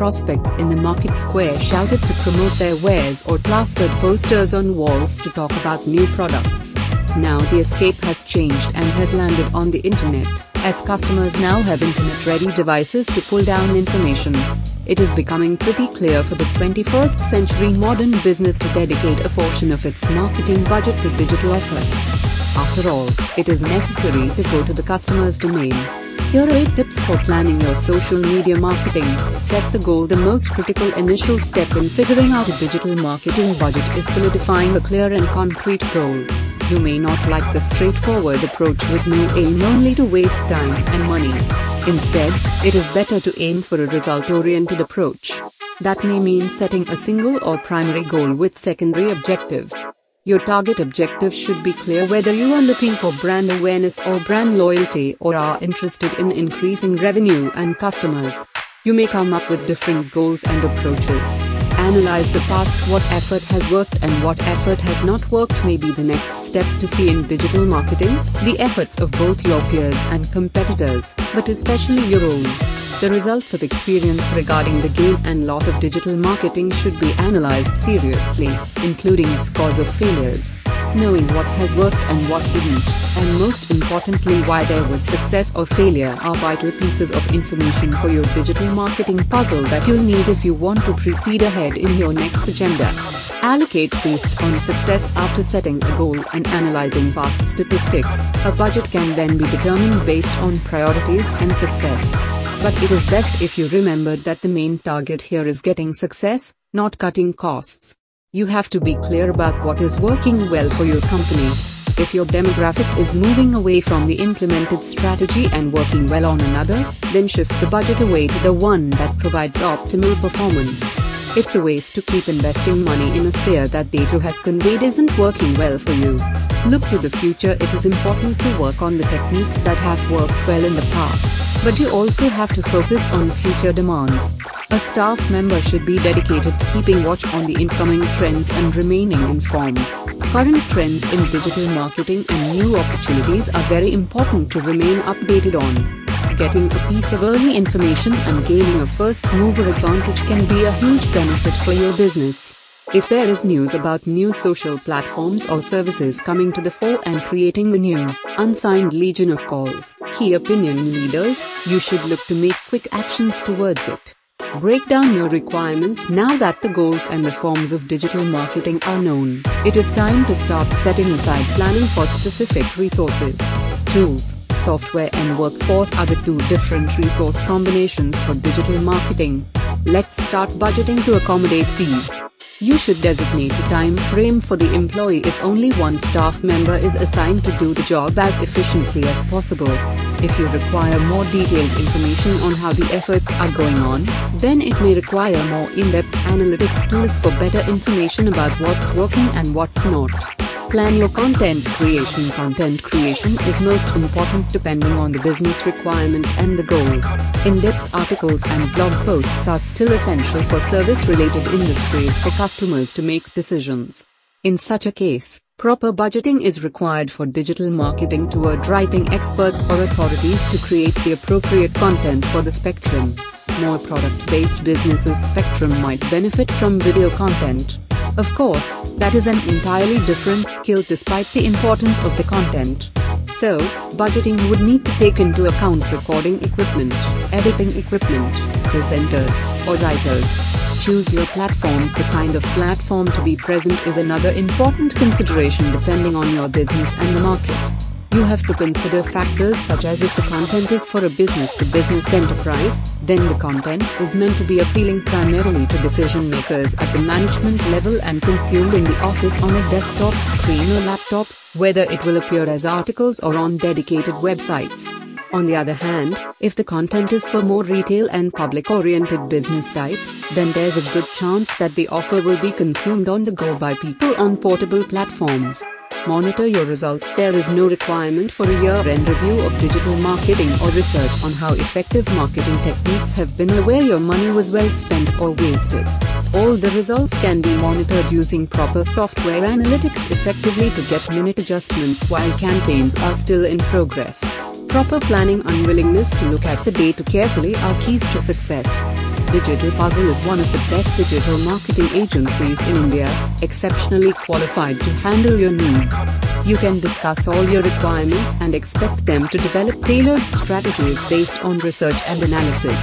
prospects in the market square shouted to promote their wares or plastered posters on walls to talk about new products. Now the escape has changed and has landed on the internet, as customers now have internet-ready devices to pull down information. It is becoming pretty clear for the 21st century modern business to dedicate a portion of its marketing budget to digital efforts. After all, it is necessary to go to the customer's domain. Here are 8 tips for planning your social media marketing. Set the goal. The most critical initial step in figuring out a digital marketing budget is solidifying a clear and concrete goal. You may not like the straightforward approach with no aim only to waste time and money. Instead, it is better to aim for a result-oriented approach. That may mean setting a single or primary goal with secondary objectives. Your target objective should be clear whether you are looking for brand awareness or brand loyalty or are interested in increasing revenue and customers. You may come up with different goals and approaches. Analyze the past what effort has worked and what effort has not worked may be the next step to see in digital marketing, the efforts of both your peers and competitors, but especially your own. The results of experience regarding the gain and loss of digital marketing should be analyzed seriously, including its cause of failures knowing what has worked and what didn't, and most importantly why there was success or failure are vital pieces of information for your digital marketing puzzle that you'll need if you want to proceed ahead in your next agenda. Allocate based on success after setting a goal and analyzing past statistics. A budget can then be determined based on priorities and success. But it is best if you remember that the main target here is getting success, not cutting costs. You have to be clear about what is working well for your company. If your demographic is moving away from the implemented strategy and working well on another, then shift the budget away to the one that provides optimal performance. It's a waste to keep investing money in a sphere that data has conveyed isn't working well for you. Look to the future it is important to work on the techniques that have worked well in the past, but you also have to focus on future demands. A staff member should be dedicated to keeping watch on the incoming trends and remaining informed. Current trends in digital marketing and new opportunities are very important to remain updated on. Getting a piece of early information and gaining a first mover advantage can be a huge benefit for your business. If there is news about new social platforms or services coming to the fore and creating the new, unsigned legion of calls, key opinion leaders, you should look to make quick actions towards it. Break down your requirements now that the goals and the forms of digital marketing are known. It is time to start setting aside planning for specific resources. Tools, software and workforce are the two different resource combinations for digital marketing. Let's start budgeting to accommodate these. You should designate a time frame for the employee if only one staff member is assigned to do the job as efficiently as possible. If you require more detailed information on how the efforts are going on, then it may require more in-depth analytics tools for better information about what's working and what's not. Plan your content creation. Content creation is most important depending on the business requirement and the goal. In-depth articles and blog posts are still essential for service-related industries for customers to make decisions. In such a case, proper budgeting is required for digital marketing toward writing experts or authorities to create the appropriate content for the spectrum. More product-based businesses spectrum might benefit from video content. Of course, that is an entirely different skill despite the importance of the content. So, budgeting would need to take into account recording equipment, editing equipment, presenters, or writers. Choose your platforms. The kind of platform to be present is another important consideration depending on your business and the market. You have to consider factors such as if the content is for a business to business enterprise, then the content is meant to be appealing primarily to decision makers at the management level and consumed in the office on a desktop screen or laptop, whether it will appear as articles or on dedicated websites. On the other hand, if the content is for more retail and public oriented business type, then there's a good chance that the offer will be consumed on the go by people on portable platforms. Monitor your results. There is no requirement for a year-end review of digital marketing or research on how effective marketing techniques have been or where your money was well spent or wasted. All the results can be monitored using proper software analytics effectively to get minute adjustments while campaigns are still in progress. Proper planning unwillingness to look at the data carefully are keys to success. Digital Puzzle is one of the best digital marketing agencies in India, exceptionally qualified to handle your needs. You can discuss all your requirements and expect them to develop tailored strategies based on research and analysis.